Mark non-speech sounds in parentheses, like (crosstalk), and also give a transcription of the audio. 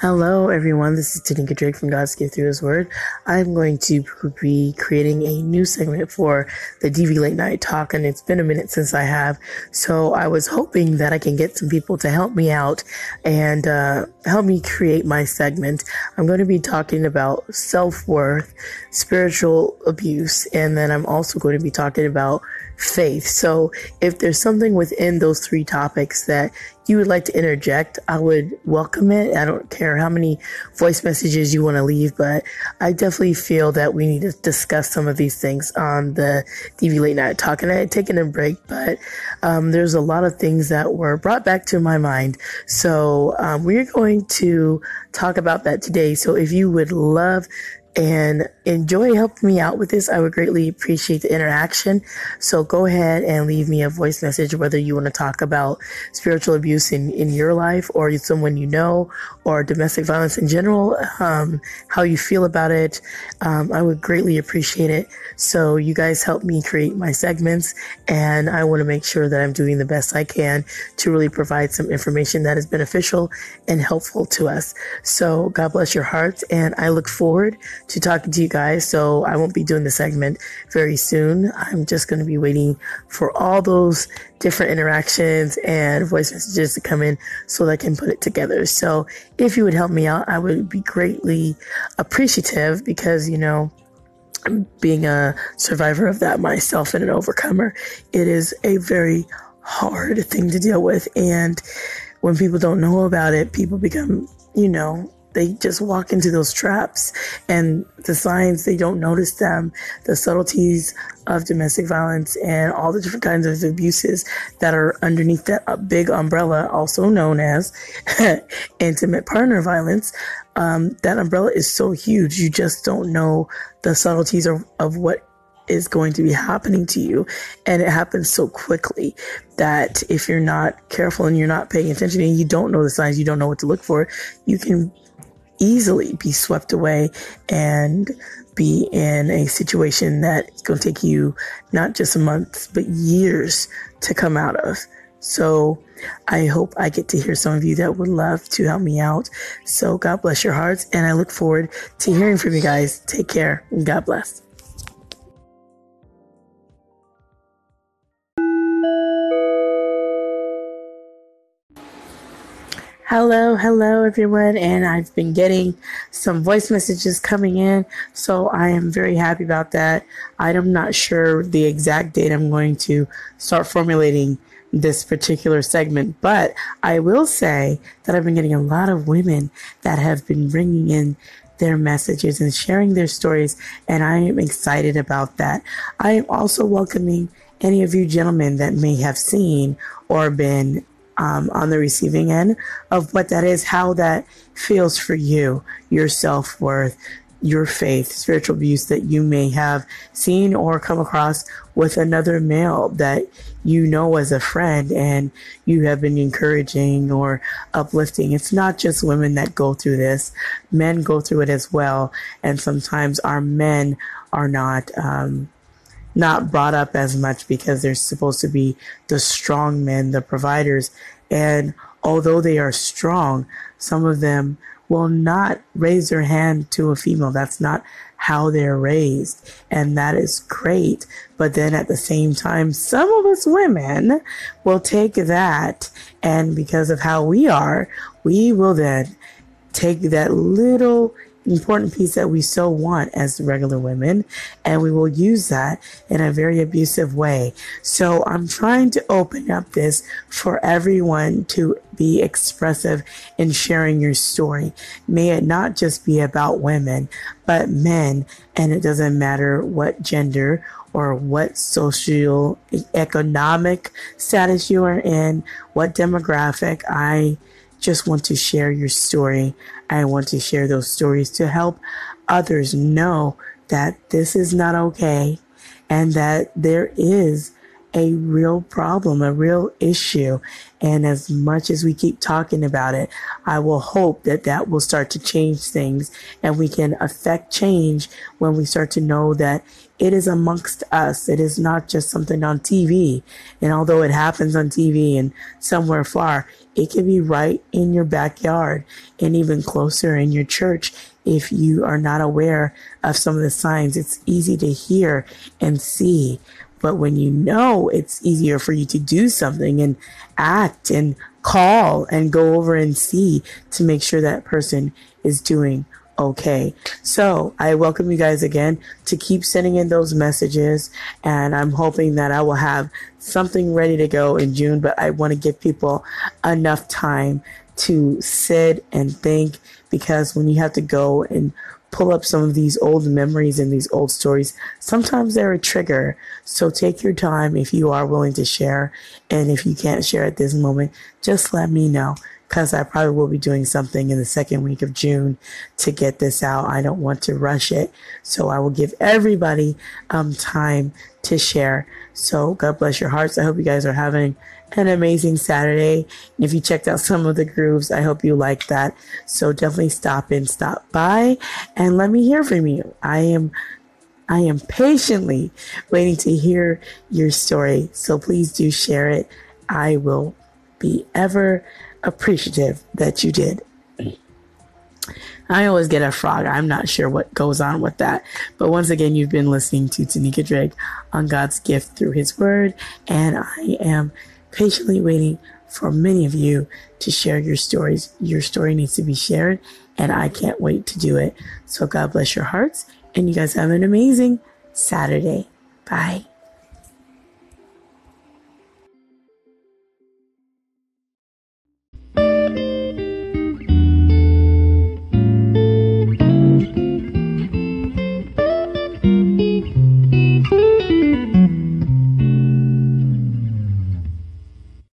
Hello, everyone. This is Tanika Drake from God's Gift Through His Word. I'm going to be creating a new segment for the DV Late Night Talk, and it's been a minute since I have. So I was hoping that I can get some people to help me out and uh, help me create my segment. I'm going to be talking about self worth, spiritual abuse, and then I'm also going to be talking about faith. So if there's something within those three topics that you would like to interject, I would welcome it. I don't care how many voice messages you want to leave, but I definitely feel that we need to discuss some of these things on the DV Late Night Talk. And I had taken a break, but um, there's a lot of things that were brought back to my mind. So um, we're going to talk about that today. So if you would love and enjoy helping me out with this. I would greatly appreciate the interaction. So go ahead and leave me a voice message, whether you want to talk about spiritual abuse in, in your life or someone you know or domestic violence in general, um, how you feel about it. Um, I would greatly appreciate it. So you guys help me create my segments and I want to make sure that I'm doing the best I can to really provide some information that is beneficial and helpful to us. So God bless your hearts and I look forward to talking to you guys. So I won't be doing the segment very soon. I'm just going to be waiting for all those different interactions and voice messages to come in so that I can put it together. So if you would help me out, I would be greatly appreciative because, you know, being a survivor of that myself and an overcomer, it is a very hard thing to deal with. And when people don't know about it, people become, you know, they just walk into those traps and the signs they don't notice them the subtleties of domestic violence and all the different kinds of abuses that are underneath that big umbrella also known as (laughs) intimate partner violence um, that umbrella is so huge you just don't know the subtleties of, of what is going to be happening to you. And it happens so quickly that if you're not careful and you're not paying attention and you don't know the signs, you don't know what to look for, you can easily be swept away and be in a situation that's going to take you not just months, but years to come out of. So I hope I get to hear some of you that would love to help me out. So God bless your hearts. And I look forward to hearing from you guys. Take care God bless. Hello, hello everyone, and I've been getting some voice messages coming in, so I am very happy about that. I'm not sure the exact date I'm going to start formulating this particular segment, but I will say that I've been getting a lot of women that have been bringing in their messages and sharing their stories, and I am excited about that. I am also welcoming any of you gentlemen that may have seen or been um, on the receiving end of what that is, how that feels for you, your self worth, your faith, spiritual abuse that you may have seen or come across with another male that you know as a friend and you have been encouraging or uplifting. It's not just women that go through this. Men go through it as well. And sometimes our men are not, um, not brought up as much because they're supposed to be the strong men, the providers. And although they are strong, some of them will not raise their hand to a female. That's not how they're raised. And that is great. But then at the same time, some of us women will take that and because of how we are, we will then take that little important piece that we so want as regular women, and we will use that in a very abusive way. So I'm trying to open up this for everyone to be expressive in sharing your story. May it not just be about women, but men, and it doesn't matter what gender or what social economic status you are in, what demographic. I just want to share your story. I want to share those stories to help others know that this is not okay and that there is a real problem, a real issue. And as much as we keep talking about it, I will hope that that will start to change things and we can affect change when we start to know that it is amongst us. It is not just something on TV. And although it happens on TV and somewhere far, It could be right in your backyard and even closer in your church. If you are not aware of some of the signs, it's easy to hear and see. But when you know, it's easier for you to do something and act and call and go over and see to make sure that person is doing okay. So I welcome you guys again to keep sending in those messages. And I'm hoping that I will have something ready to go in June, but I want to give people enough time to sit and think because when you have to go and pull up some of these old memories and these old stories, sometimes they're a trigger. So take your time if you are willing to share. And if you can't share at this moment, just let me know because I probably will be doing something in the second week of June to get this out. I don't want to rush it. So I will give everybody um, time to share. So God bless your hearts. I hope you guys are having an amazing Saturday. And if you checked out some of the grooves, I hope you like that. So definitely stop in, stop by and let me hear from you. I am I am patiently waiting to hear your story. So please do share it. I will be ever appreciative that you did. I always get a frog. I'm not sure what goes on with that. But once again, you've been listening to Tanika Drake on God's gift through his word. And I am patiently waiting for many of you to share your stories. Your story needs to be shared and I can't wait to do it. So God bless your hearts and you guys have an amazing Saturday. Bye.